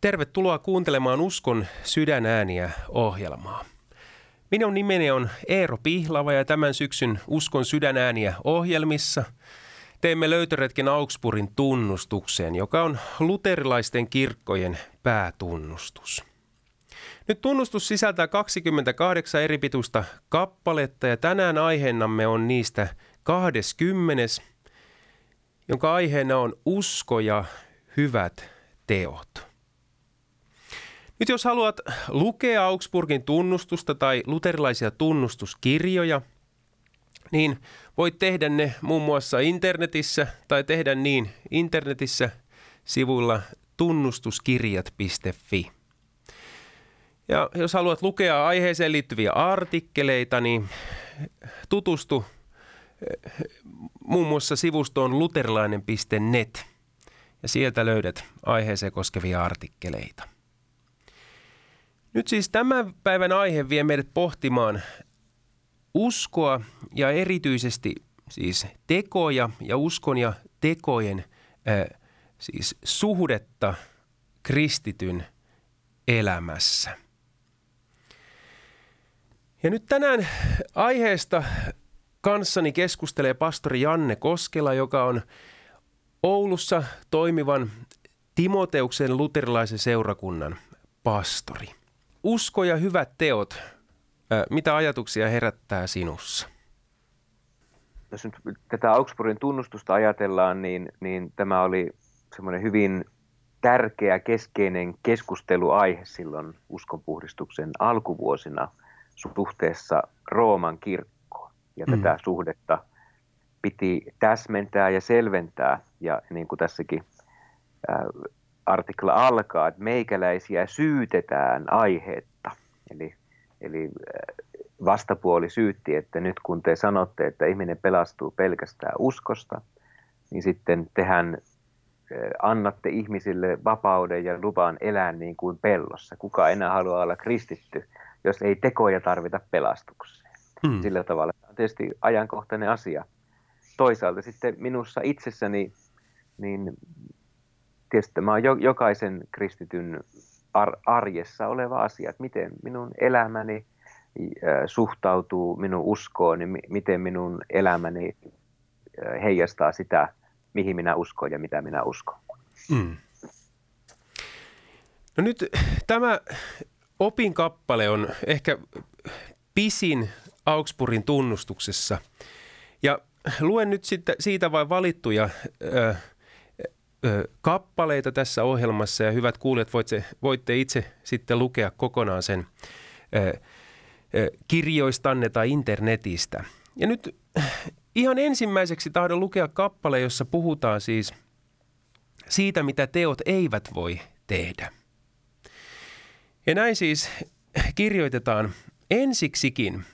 Tervetuloa kuuntelemaan Uskon sydänääniä ohjelmaa. Minun nimeni on Eero Pihlava ja tämän syksyn Uskon sydänääniä ohjelmissa teemme löytöretken Augsburgin tunnustukseen, joka on luterilaisten kirkkojen päätunnustus. Nyt tunnustus sisältää 28 eri pituista kappaletta ja tänään aiheenamme on niistä 20, jonka aiheena on usko ja hyvät teot. Nyt jos haluat lukea Augsburgin tunnustusta tai luterilaisia tunnustuskirjoja, niin voit tehdä ne muun muassa internetissä tai tehdä niin internetissä sivuilla tunnustuskirjat.fi. Ja jos haluat lukea aiheeseen liittyviä artikkeleita, niin tutustu eh, muun muassa sivustoon luterilainen.net ja sieltä löydät aiheeseen koskevia artikkeleita. Nyt siis tämän päivän aihe vie meidät pohtimaan uskoa ja erityisesti siis tekoja ja uskon ja tekojen äh, siis suhdetta kristityn elämässä. Ja nyt tänään aiheesta kanssani keskustelee pastori Janne Koskela, joka on Oulussa toimivan Timoteuksen luterilaisen seurakunnan pastori. Usko ja hyvät teot, mitä ajatuksia herättää sinussa? Jos nyt tätä Augsburgin tunnustusta ajatellaan, niin, niin tämä oli semmoinen hyvin tärkeä, keskeinen keskusteluaihe silloin uskonpuhdistuksen alkuvuosina suhteessa Rooman kirkkoon. Ja mm. tätä suhdetta piti täsmentää ja selventää. Ja niin kuin tässäkin artikla alkaa, että meikäläisiä syytetään aiheetta. Eli, eli äh, vastapuoli syytti, että nyt kun te sanotte, että ihminen pelastuu pelkästään uskosta, niin sitten tehän äh, annatte ihmisille vapauden ja luvan elää niin kuin pellossa. Kuka enää haluaa olla kristitty, jos ei tekoja tarvita pelastukseen. Hmm. Sillä tavalla on tietysti ajankohtainen asia. Toisaalta sitten minussa itsessäni niin tietysti tämä on jokaisen kristityn arjessa oleva asia, että miten minun elämäni suhtautuu minun uskoon, niin miten minun elämäni heijastaa sitä, mihin minä uskon ja mitä minä uskon. Mm. No nyt tämä opinkappale on ehkä pisin Augsburgin tunnustuksessa. Ja luen nyt siitä vain valittuja äh, ö, kappaleita tässä ohjelmassa ja hyvät kuulijat, voitte, voitte itse sitten lukea kokonaan sen ö, ö, kirjoistanne tai internetistä. Ja nyt ihan ensimmäiseksi tahdon lukea kappale, jossa puhutaan siis siitä, mitä teot eivät voi tehdä. Ja näin siis kirjoitetaan ensiksikin –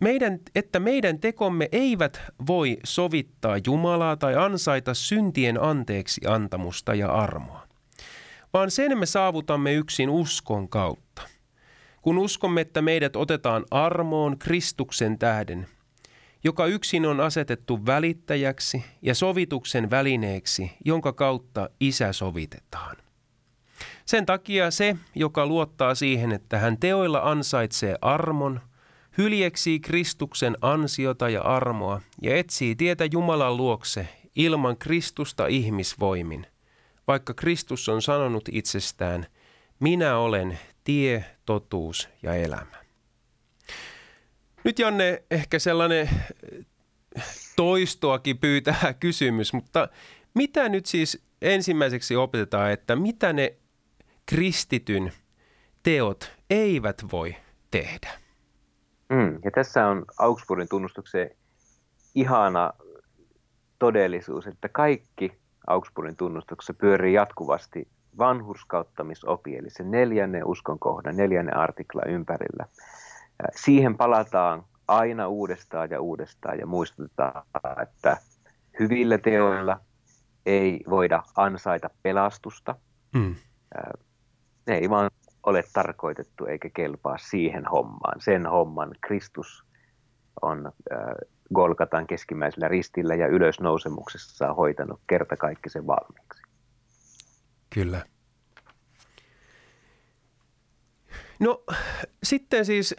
meidän, että meidän tekomme eivät voi sovittaa Jumalaa tai ansaita syntien anteeksi antamusta ja armoa, vaan sen me saavutamme yksin uskon kautta. Kun uskomme, että meidät otetaan armoon Kristuksen tähden, joka yksin on asetettu välittäjäksi ja sovituksen välineeksi, jonka kautta isä sovitetaan. Sen takia se, joka luottaa siihen, että hän teoilla ansaitsee armon – hyljeksii Kristuksen ansiota ja armoa ja etsii tietä Jumalan luokse ilman Kristusta ihmisvoimin, vaikka Kristus on sanonut itsestään, minä olen tie, totuus ja elämä. Nyt Janne, ehkä sellainen toistoakin pyytää kysymys, mutta mitä nyt siis ensimmäiseksi opetetaan, että mitä ne kristityn teot eivät voi tehdä? Mm, ja tässä on Augsburgin tunnustuksen ihana todellisuus, että kaikki Augsburgin tunnustuksessa pyörii jatkuvasti vanhurskauttamisopi, eli se neljännen uskonkohdan, neljännen artikla ympärillä. Siihen palataan aina uudestaan ja uudestaan ja muistutetaan, että hyvillä teoilla ei voida ansaita pelastusta. Mm. Ne ei vaan ole tarkoitettu eikä kelpaa siihen hommaan. Sen homman Kristus on äh, Golgatan keskimmäisellä ristillä ja ylösnousemuksessa hoitanut kertakaikkisen valmiiksi. Kyllä. No sitten siis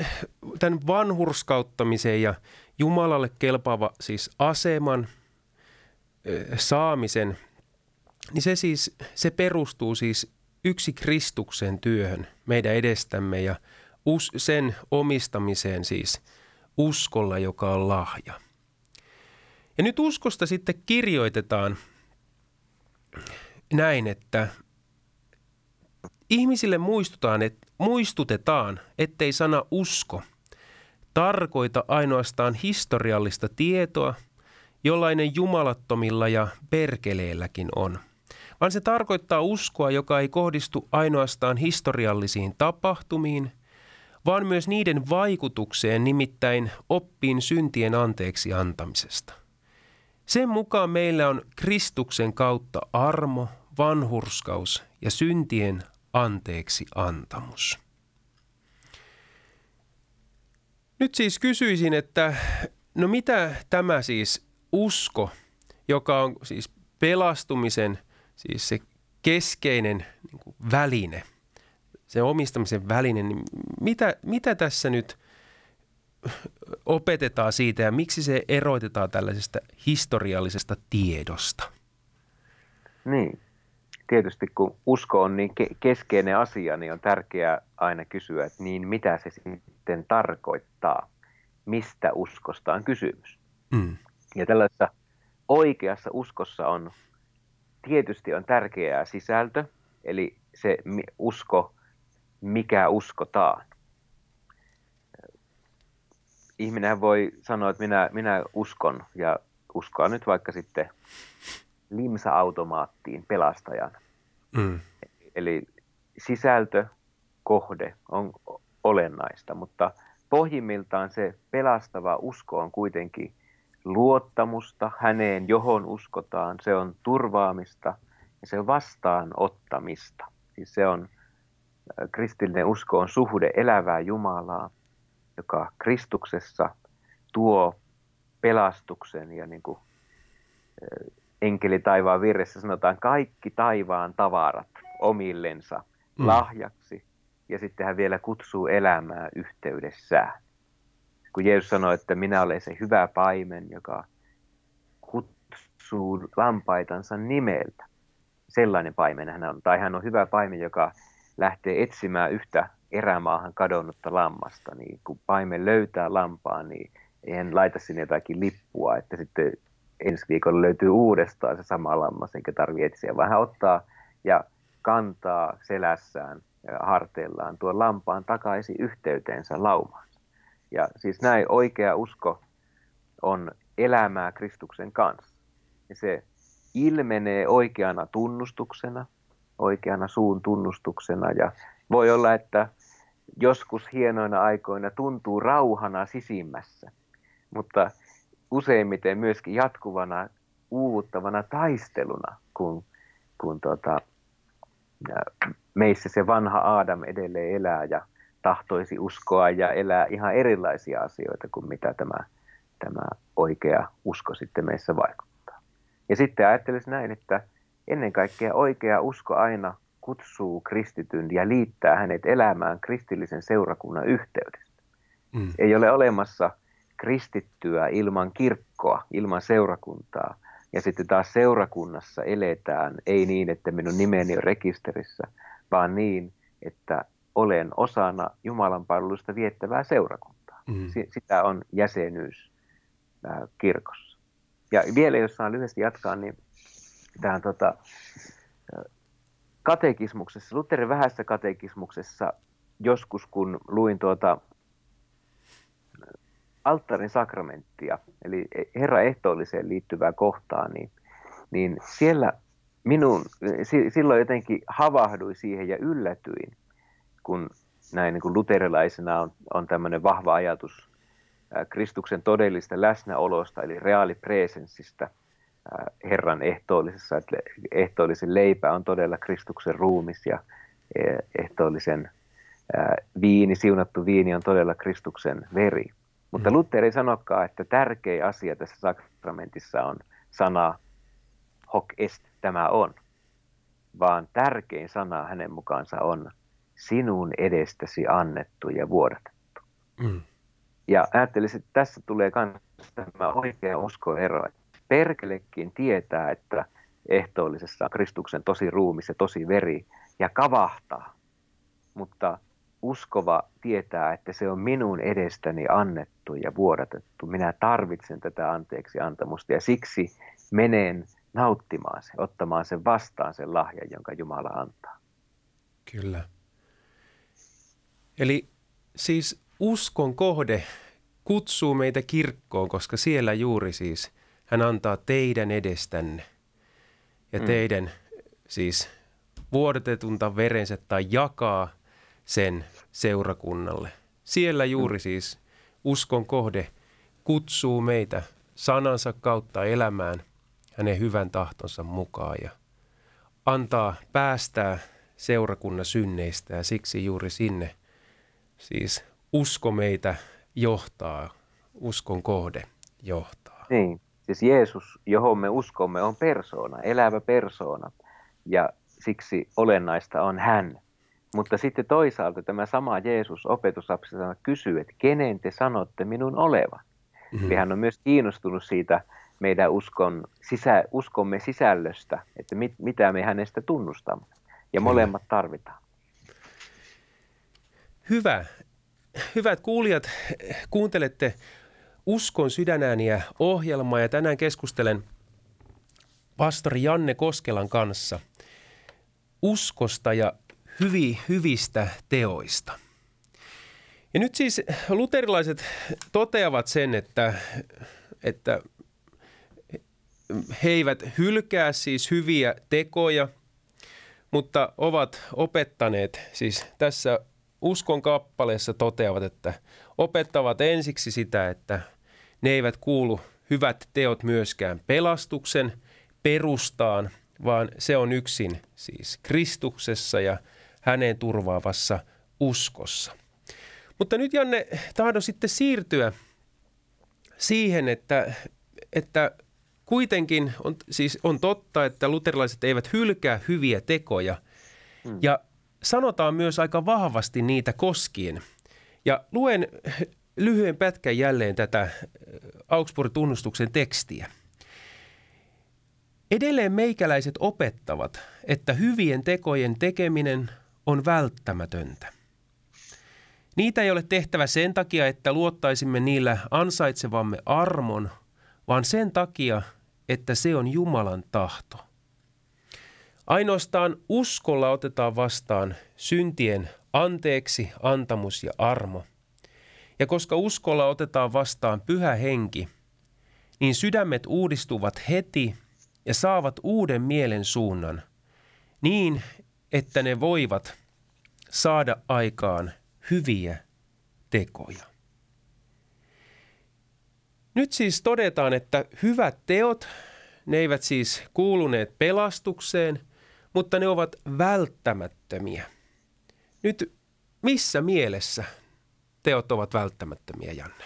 tämän vanhurskauttamisen ja Jumalalle kelpaava siis aseman saamisen, niin se siis se perustuu siis yksi Kristuksen työhön meidän edestämme ja us, sen omistamiseen siis uskolla, joka on lahja. Ja nyt uskosta sitten kirjoitetaan näin, että ihmisille muistutaan, että, muistutetaan, ettei sana usko tarkoita ainoastaan historiallista tietoa, jollainen jumalattomilla ja perkeleelläkin on – vaan se tarkoittaa uskoa, joka ei kohdistu ainoastaan historiallisiin tapahtumiin, vaan myös niiden vaikutukseen, nimittäin oppiin syntien anteeksi antamisesta. Sen mukaan meillä on Kristuksen kautta armo, vanhurskaus ja syntien anteeksi antamus. Nyt siis kysyisin, että no mitä tämä siis usko, joka on siis pelastumisen siis se keskeinen niin kuin väline, se omistamisen väline, niin mitä, mitä tässä nyt opetetaan siitä ja miksi se erotetaan tällaisesta historiallisesta tiedosta? Niin, tietysti kun usko on niin keskeinen asia, niin on tärkeää aina kysyä, että niin mitä se sitten tarkoittaa, mistä uskosta on kysymys. Mm. Ja tällaisessa oikeassa uskossa on tietysti on tärkeää sisältö, eli se usko, mikä uskotaan. Ihminen voi sanoa, että minä, minä uskon, ja uskoa nyt vaikka sitten limsa-automaattiin pelastajan. Mm. Eli sisältö, kohde on olennaista, mutta pohjimmiltaan se pelastava usko on kuitenkin – luottamusta häneen, johon uskotaan, se on turvaamista ja se on vastaanottamista. Siis se on, kristillinen usko on suhde elävää Jumalaa, joka Kristuksessa tuo pelastuksen ja niin kuin enkeli taivaan virressä sanotaan kaikki taivaan tavarat omillensa mm. lahjaksi ja sitten hän vielä kutsuu elämää yhteydessään kun Jeesus sanoi, että minä olen se hyvä paimen, joka kutsuu lampaitansa nimeltä. Sellainen paimen hän on. Tai hän on hyvä paimen, joka lähtee etsimään yhtä erämaahan kadonnutta lammasta. Niin kun paimen löytää lampaan, niin ei hän laita sinne jotakin lippua, että sitten ensi viikolla löytyy uudestaan se sama lammas, enkä tarvitse etsiä, vaan hän ottaa ja kantaa selässään ja harteillaan tuon lampaan takaisin yhteyteensä laumaan. Ja siis näin oikea usko on elämää Kristuksen kanssa. Ja se ilmenee oikeana tunnustuksena, oikeana suun tunnustuksena ja voi olla, että joskus hienoina aikoina tuntuu rauhana sisimmässä, mutta useimmiten myöskin jatkuvana uuvuttavana taisteluna, kun, kun tota, meissä se vanha Aadam edelleen elää ja tahtoisi uskoa ja elää ihan erilaisia asioita kuin mitä tämä, tämä oikea usko sitten meissä vaikuttaa. Ja sitten ajattelisin näin, että ennen kaikkea oikea usko aina kutsuu kristityn ja liittää hänet elämään kristillisen seurakunnan yhteydestä. Mm. Ei ole olemassa kristittyä ilman kirkkoa, ilman seurakuntaa. Ja sitten taas seurakunnassa eletään, ei niin, että minun nimeni on rekisterissä, vaan niin, että olen osana Jumalan palvelusta viettävää seurakuntaa. Mm. Sitä on jäsenyys kirkossa. Ja vielä jos saan lyhyesti jatkaa, niin tähän tota, katekismuksessa, Lutherin vähässä katekismuksessa joskus kun luin tuota alttarin sakramenttia, eli Herra ehtoolliseen liittyvää kohtaa, niin, niin siellä minun, silloin jotenkin havahduin siihen ja yllätyin, kun näin niin kuin luterilaisena on, on tämmöinen vahva ajatus Kristuksen todellista läsnäolosta, eli reaalipresenssistä Herran ehtoollisessa, että ehtoollisen leipä on todella Kristuksen ruumis ja e, ehtoollisen viini, siunattu viini on todella Kristuksen veri. Mutta mm. Luther ei sanokaan, että tärkein asia tässä sakramentissa on sana hoc est, tämä on, vaan tärkein sana hänen mukaansa on sinun edestäsi annettu ja vuodatettu. Mm. Ja ajattelisin, että tässä tulee myös tämä oikea uskoero. Perkelekin tietää, että ehtoollisessa on Kristuksen tosi ruumis ja tosi veri ja kavahtaa. Mutta uskova tietää, että se on minun edestäni annettu ja vuodatettu. Minä tarvitsen tätä anteeksi antamusta ja siksi menen nauttimaan se, ottamaan sen vastaan sen lahjan, jonka Jumala antaa. Kyllä. Eli siis uskon kohde kutsuu meitä kirkkoon, koska siellä juuri siis hän antaa teidän edestänne ja mm. teidän siis vuodetetunta verensä tai jakaa sen seurakunnalle. Siellä juuri mm. siis uskon kohde kutsuu meitä sanansa kautta elämään hänen hyvän tahtonsa mukaan ja antaa päästää seurakunnan synneistä ja siksi juuri sinne siis usko meitä johtaa, uskon kohde johtaa. Niin, siis Jeesus, johon me uskomme, on persoona, elävä persoona ja siksi olennaista on hän. Mutta sitten toisaalta tämä sama Jeesus opetuslapsena kysyy, että kenen te sanotte minun olevan? Mm-hmm. Hän on myös kiinnostunut siitä meidän uskon, sisä, uskomme sisällöstä, että mit, mitä me hänestä tunnustamme. Ja molemmat tarvitaan. Hyvä. Hyvät kuulijat, kuuntelette Uskon sydänääniä ohjelmaa ja tänään keskustelen pastori Janne Koskelan kanssa uskosta ja hyvi, hyvistä teoista. Ja nyt siis luterilaiset toteavat sen, että, että he eivät hylkää siis hyviä tekoja, mutta ovat opettaneet, siis tässä uskon kappaleessa toteavat, että opettavat ensiksi sitä, että ne eivät kuulu hyvät teot myöskään pelastuksen perustaan, vaan se on yksin siis Kristuksessa ja hänen turvaavassa uskossa. Mutta nyt Janne, tahdon sitten siirtyä siihen, että, että kuitenkin on, siis on totta, että luterilaiset eivät hylkää hyviä tekoja. Hmm. Ja sanotaan myös aika vahvasti niitä koskien. Ja luen lyhyen pätkän jälleen tätä äh, Augsburgin tunnustuksen tekstiä. Edelleen meikäläiset opettavat, että hyvien tekojen tekeminen on välttämätöntä. Niitä ei ole tehtävä sen takia, että luottaisimme niillä ansaitsevamme armon, vaan sen takia, että se on Jumalan tahto. Ainoastaan uskolla otetaan vastaan syntien anteeksi, antamus ja armo. Ja koska uskolla otetaan vastaan pyhä henki, niin sydämet uudistuvat heti ja saavat uuden mielen suunnan, niin että ne voivat saada aikaan hyviä tekoja. Nyt siis todetaan, että hyvät teot, ne eivät siis kuuluneet pelastukseen, mutta ne ovat välttämättömiä. Nyt missä mielessä teot ovat välttämättömiä, Janne?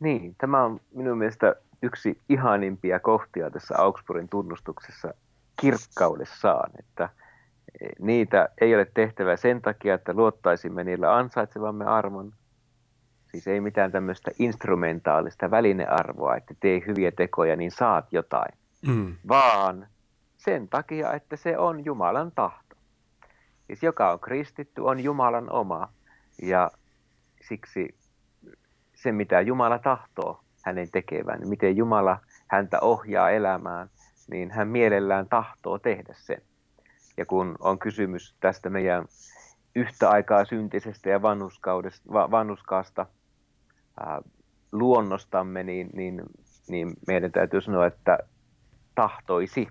Niin, tämä on minun mielestä yksi ihanimpia kohtia tässä Augsburgin tunnustuksessa kirkkaudessaan, että niitä ei ole tehtävä sen takia, että luottaisimme niillä ansaitsevamme armon, siis ei mitään tämmöistä instrumentaalista välinearvoa, että tee hyviä tekoja, niin saat jotain, mm. vaan sen takia, että se on Jumalan tahto. Siis joka on kristitty, on Jumalan oma. Ja siksi se, mitä Jumala tahtoo hänen tekevän, miten Jumala häntä ohjaa elämään, niin hän mielellään tahtoo tehdä sen. Ja kun on kysymys tästä meidän yhtä aikaa syntisestä ja vanhuskaasta ää, luonnostamme, niin, niin, niin meidän täytyy sanoa, että tahtoisi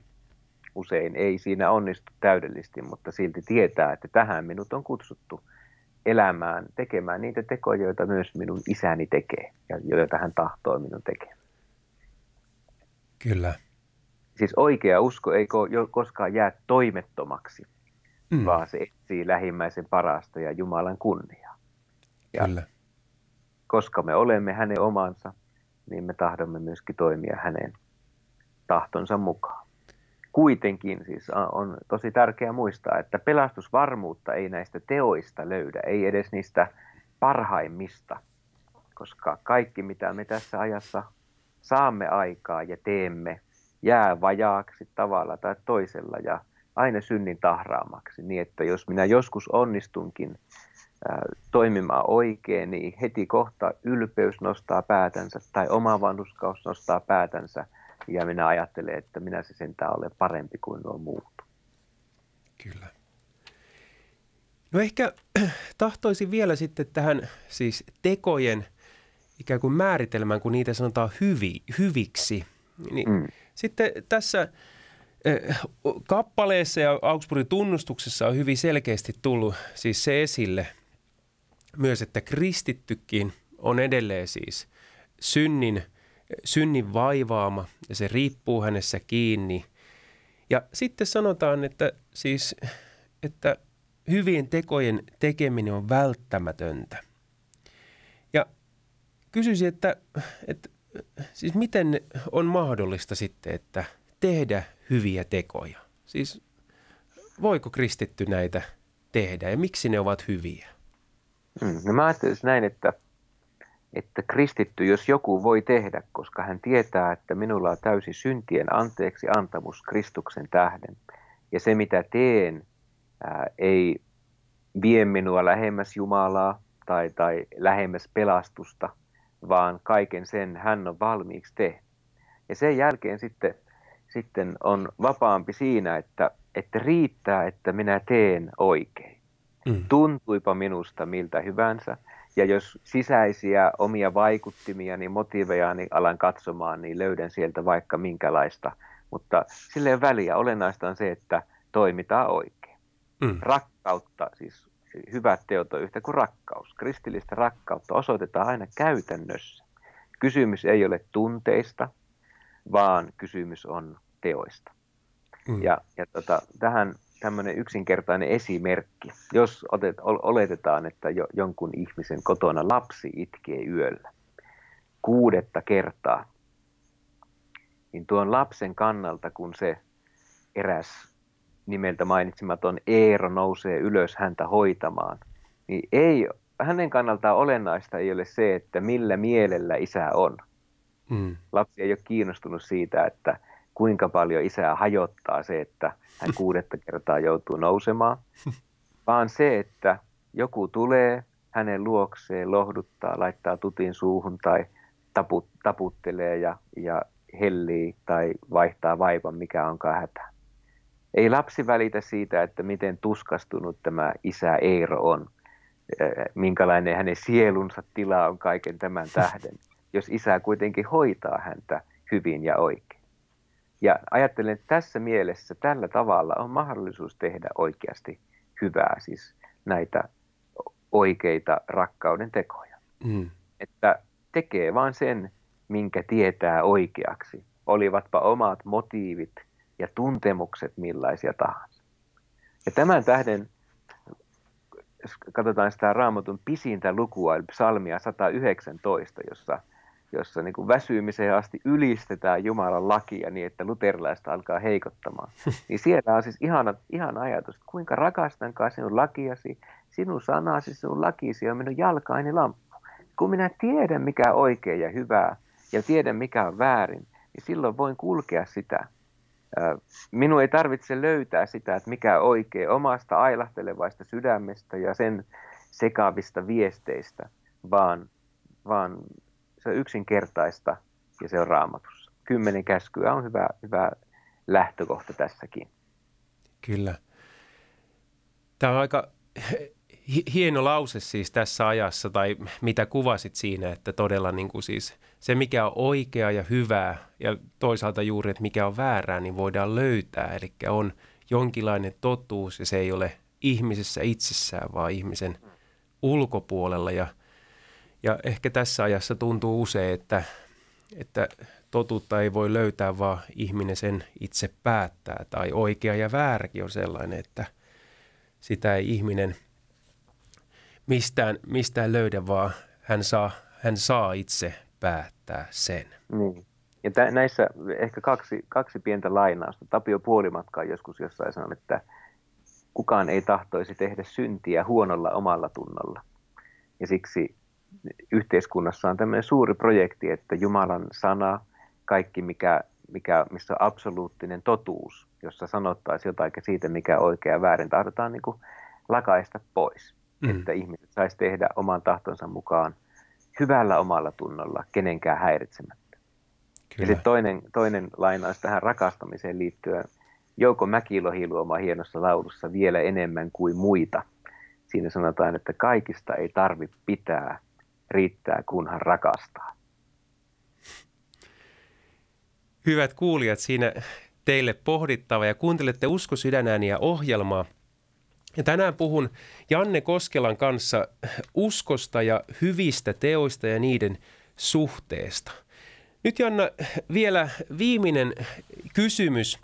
usein ei siinä onnistu täydellisesti, mutta silti tietää, että tähän minut on kutsuttu elämään, tekemään niitä tekoja, joita myös minun isäni tekee ja joita hän tahtoo minun tekemään. Kyllä. Siis oikea usko ei koskaan jää toimettomaksi, mm. vaan se etsii lähimmäisen parasta ja Jumalan kunniaa. Ja Kyllä. Koska me olemme hänen omansa, niin me tahdomme myöskin toimia hänen tahtonsa mukaan. Kuitenkin siis on tosi tärkeää muistaa, että pelastusvarmuutta ei näistä teoista löydä, ei edes niistä parhaimmista, koska kaikki mitä me tässä ajassa saamme aikaa ja teemme, jää vajaaksi tavalla tai toisella ja aina synnin tahraamaksi. Niin että jos minä joskus onnistunkin toimimaan oikein, niin heti kohta ylpeys nostaa päätänsä tai oma vanhuskaus nostaa päätänsä ja minä ajattelen, että minä se sentään olen parempi kuin nuo muut. Kyllä. No ehkä tahtoisin vielä sitten tähän siis tekojen ikään kuin määritelmään, kun niitä sanotaan hyvi, hyviksi. Niin mm. Sitten tässä eh, kappaleessa ja Augsburgin tunnustuksessa on hyvin selkeästi tullut siis se esille myös, että kristittykin on edelleen siis synnin, synnin vaivaama ja se riippuu hänessä kiinni. Ja sitten sanotaan, että siis, että hyvien tekojen tekeminen on välttämätöntä. Ja kysyisin, että, että siis miten on mahdollista sitten, että tehdä hyviä tekoja? Siis voiko kristitty näitä tehdä ja miksi ne ovat hyviä? Hmm, no mä ajattelisin näin, että, että kristitty, jos joku voi tehdä, koska hän tietää, että minulla on täysi syntien anteeksi antamus Kristuksen tähden. Ja se mitä teen ää, ei vie minua lähemmäs Jumalaa tai, tai lähemmäs pelastusta, vaan kaiken sen hän on valmiiksi tehnyt. Ja sen jälkeen sitten, sitten on vapaampi siinä, että, että riittää, että minä teen oikein. Mm. Tuntuipa minusta miltä hyvänsä. Ja jos sisäisiä omia vaikuttimia, niin motiiveja niin alan katsomaan, niin löydän sieltä vaikka minkälaista. Mutta sille väliä. Olennaista on se, että toimitaan oikein. Mm. Rakkautta, siis hyvät teot on yhtä kuin rakkaus. Kristillistä rakkautta osoitetaan aina käytännössä. Kysymys ei ole tunteista, vaan kysymys on teoista. Mm. Ja, ja tota, tähän tämmöinen yksinkertainen esimerkki. Jos otet, oletetaan, että jo, jonkun ihmisen kotona lapsi itkee yöllä kuudetta kertaa, niin tuon lapsen kannalta, kun se eräs nimeltä mainitsematon Eero nousee ylös häntä hoitamaan, niin ei, hänen kannaltaan olennaista ei ole se, että millä mielellä isä on. Mm. Lapsi ei ole kiinnostunut siitä, että kuinka paljon isää hajottaa se, että hän kuudetta kertaa joutuu nousemaan, vaan se, että joku tulee hänen luokseen, lohduttaa, laittaa tutin suuhun tai taput, taputtelee ja, ja hellii tai vaihtaa vaivan, mikä onkaan hätä. Ei lapsi välitä siitä, että miten tuskastunut tämä isä Eero on, minkälainen hänen sielunsa tila on kaiken tämän tähden, jos isä kuitenkin hoitaa häntä hyvin ja oikein. Ja ajattelen, että tässä mielessä tällä tavalla on mahdollisuus tehdä oikeasti hyvää, siis näitä oikeita rakkauden tekoja. Mm. Että tekee vain sen, minkä tietää oikeaksi, olivatpa omat motiivit ja tuntemukset millaisia tahansa. Ja tämän tähden, jos katsotaan sitä raamatun pisintä lukua, eli psalmia 119, jossa – jossa niin kuin väsymiseen asti ylistetään Jumalan lakia niin, että luterilaista alkaa heikottamaan. Niin siellä on siis ihana, ihana ajatus, että kuinka rakastankaan sinun lakiasi, sinun sanasi, sinun lakisi on minun jalkaini lamppu. Kun minä tiedän, mikä on oikein ja hyvää, ja tiedän, mikä on väärin, niin silloin voin kulkea sitä. Minun ei tarvitse löytää sitä, että mikä on oikein omasta ailahtelevaista sydämestä ja sen sekaavista viesteistä, vaan, vaan se on yksinkertaista ja se on raamatussa. Kymmenen käskyä on hyvä, hyvä lähtökohta tässäkin. Kyllä. Tämä on aika hieno lause siis tässä ajassa, tai mitä kuvasit siinä, että todella niin kuin siis se, mikä on oikea ja hyvää, ja toisaalta juuri, että mikä on väärää, niin voidaan löytää. Eli on jonkinlainen totuus, ja se ei ole ihmisessä itsessään, vaan ihmisen ulkopuolella. Ja – ja ehkä tässä ajassa tuntuu usein, että, että totuutta ei voi löytää, vaan ihminen sen itse päättää. Tai oikea ja vääräkin on sellainen, että sitä ei ihminen mistään, mistään löydä, vaan hän saa, hän saa itse päättää sen. Niin. Ja tä, näissä ehkä kaksi, kaksi pientä lainausta. Tapio Puolimatkaa joskus jossain sanoi, että kukaan ei tahtoisi tehdä syntiä huonolla omalla tunnolla. Ja siksi yhteiskunnassa on tämmöinen suuri projekti, että Jumalan sana, kaikki mikä, mikä, missä on absoluuttinen totuus, jossa sanottaisiin jotain siitä, mikä on oikea ja väärin, tahdotaan niin kuin lakaista pois. Mm. Että ihmiset saisi tehdä oman tahtonsa mukaan hyvällä omalla tunnolla, kenenkään häiritsemättä. Kyllä. Ja sitten toinen, toinen lainaus tähän rakastamiseen liittyen. Jouko Mäkilohi luoma hienossa laulussa vielä enemmän kuin muita. Siinä sanotaan, että kaikista ei tarvitse pitää, riittää kunhan rakastaa. Hyvät kuulijat, siinä teille pohdittava ja kuuntelette Usko sydänääniä ohjelmaa. Ja tänään puhun Janne Koskelan kanssa uskosta ja hyvistä teoista ja niiden suhteesta. Nyt Janna, vielä viimeinen kysymys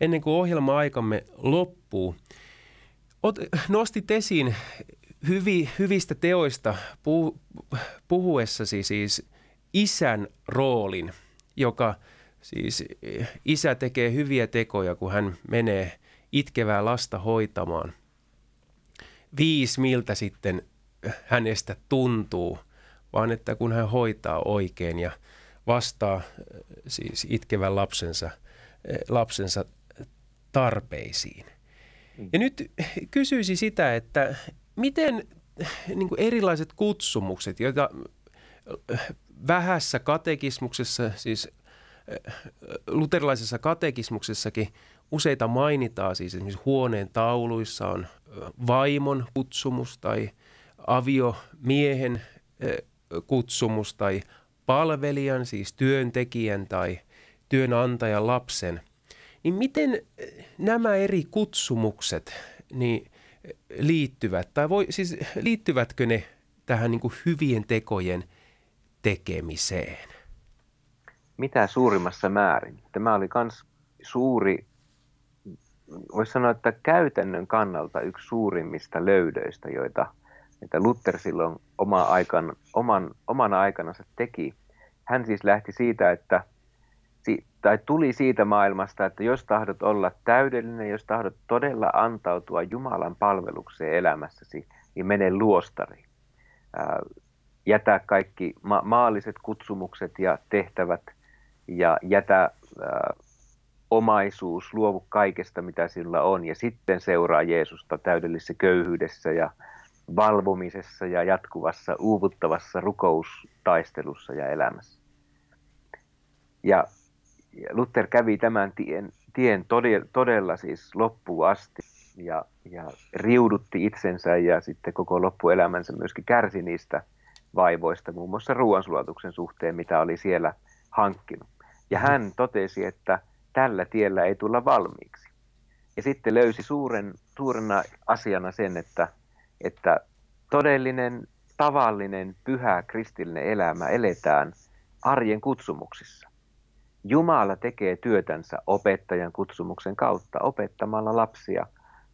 ennen kuin ohjelma-aikamme loppuu. Ot, nostit esiin hyvi, hyvistä teoista puh, puhuessasi siis isän roolin, joka siis isä tekee hyviä tekoja, kun hän menee itkevää lasta hoitamaan. Viisi miltä sitten hänestä tuntuu, vaan että kun hän hoitaa oikein ja vastaa siis itkevän lapsensa, lapsensa tarpeisiin. Ja nyt kysyisin sitä, että miten niin kuin erilaiset kutsumukset, joita vähässä katekismuksessa, siis luterilaisessa katekismuksessakin useita mainitaan, siis esimerkiksi huoneen tauluissa on vaimon kutsumus tai aviomiehen kutsumus tai palvelijan, siis työntekijän tai työnantajan lapsen, niin miten nämä eri kutsumukset niin liittyvät, tai voi, siis liittyvätkö ne tähän niin kuin hyvien tekojen tekemiseen? Mitä suurimmassa määrin? Tämä oli myös suuri, voisi sanoa, että käytännön kannalta yksi suurimmista löydöistä, joita, että Luther silloin oma aikan, oman, omana aikanansa teki. Hän siis lähti siitä, että tai tuli siitä maailmasta, että jos tahdot olla täydellinen, jos tahdot todella antautua Jumalan palvelukseen elämässäsi, niin mene luostariin. Jätä kaikki ma- maalliset kutsumukset ja tehtävät ja jätä omaisuus, luovu kaikesta, mitä sillä on, ja sitten seuraa Jeesusta täydellisessä köyhyydessä ja valvomisessa ja jatkuvassa uuvuttavassa rukoustaistelussa ja elämässä. Ja Luther kävi tämän tien, tien todella, todella siis loppuun asti ja, ja riudutti itsensä ja sitten koko loppuelämänsä myöskin kärsi niistä vaivoista, muun muassa ruoansulatuksen suhteen, mitä oli siellä hankkinut. Ja mm-hmm. hän totesi, että tällä tiellä ei tulla valmiiksi. Ja sitten löysi suuren, suurena asiana sen, että, että todellinen, tavallinen, pyhä kristillinen elämä eletään arjen kutsumuksissa. Jumala tekee työtänsä opettajan kutsumuksen kautta, opettamalla lapsia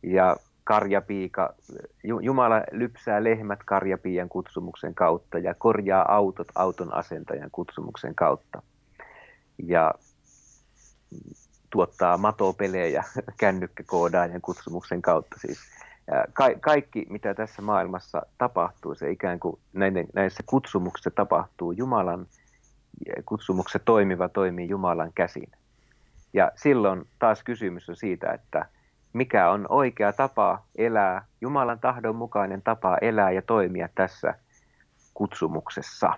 ja karjapiika, Jumala lypsää lehmät karjapiian kutsumuksen kautta ja korjaa autot auton asentajan kutsumuksen kautta. Ja tuottaa matopelejä kännykkäkoodaajan kutsumuksen kautta. Siis ka- kaikki, mitä tässä maailmassa tapahtuu, se ikään kuin näiden, näissä kutsumuksissa tapahtuu Jumalan kutsumuksessa toimiva toimii Jumalan käsin. Ja silloin taas kysymys on siitä, että mikä on oikea tapa elää, Jumalan tahdon mukainen tapa elää ja toimia tässä kutsumuksessa.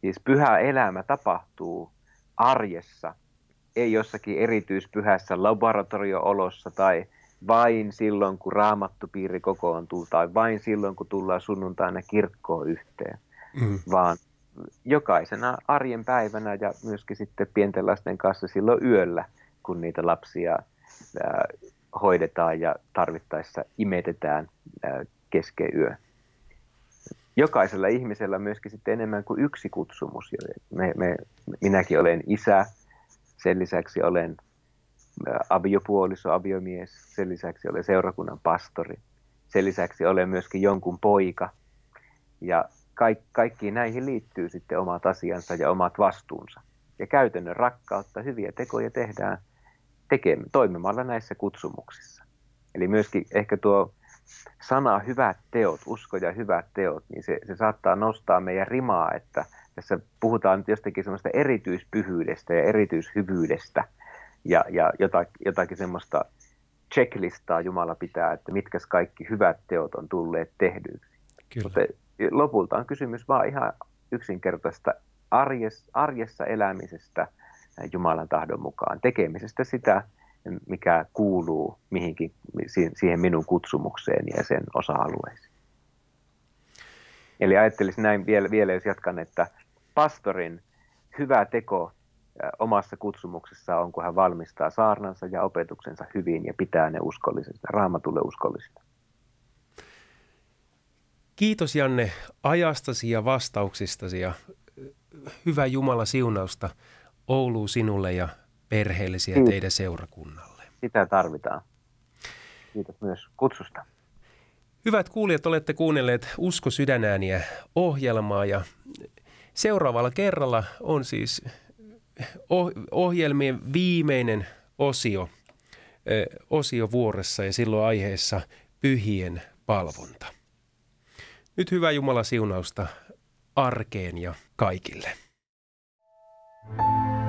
Siis pyhä elämä tapahtuu arjessa, ei jossakin erityispyhässä laboratorio-olossa tai vain silloin, kun raamattupiiri kokoontuu tai vain silloin, kun tullaan sunnuntaina kirkkoon yhteen, mm. vaan jokaisena arjen päivänä ja myöskin sitten pienten lasten kanssa silloin yöllä, kun niitä lapsia ää, hoidetaan ja tarvittaessa imetetään ää, kesken yö. Jokaisella ihmisellä myöskin sitten enemmän kuin yksi kutsumus. Me, me, minäkin olen isä, sen lisäksi olen aviopuoliso, aviomies, sen lisäksi olen seurakunnan pastori, sen lisäksi olen myöskin jonkun poika. Ja kaik, kaikkiin näihin liittyy sitten omat asiansa ja omat vastuunsa. ja käytännön rakkautta, hyviä tekoja tehdään tekemään, toimimalla näissä kutsumuksissa. Eli myöskin ehkä tuo sana hyvät teot, usko ja hyvät teot, niin se, se saattaa nostaa meidän rimaa, että tässä puhutaan nyt jostakin semmoista erityispyhyydestä ja erityishyvyydestä ja, ja jotakin, jotakin semmoista checklistaa Jumala pitää, että mitkä kaikki hyvät teot on tulleet tehdyiksi. Kyllä. Mutta lopulta on kysymys vaan ihan yksinkertaista arjessa, arjessa elämisestä Jumalan tahdon mukaan, tekemisestä sitä, mikä kuuluu mihinkin, siihen minun kutsumukseen ja sen osa-alueisiin. Eli ajattelisin näin vielä, vielä, jos jatkan, että pastorin hyvä teko omassa kutsumuksessa on, kun hän valmistaa saarnansa ja opetuksensa hyvin ja pitää ne uskollisesta, raamatulle uskollisesta. Kiitos Janne ajastasi ja vastauksistasi ja hyvää Jumala siunausta Ouluun sinulle ja perheellesi ja teidän seurakunnalle. Sitä tarvitaan. Kiitos myös kutsusta. Hyvät kuulijat, olette kuunnelleet Usko sydänääniä ohjelmaa ja seuraavalla kerralla on siis ohjelmien viimeinen osio, osio vuoressa ja silloin aiheessa pyhien palvonta. Nyt hyvää Jumala siunausta arkeen ja kaikille. thank you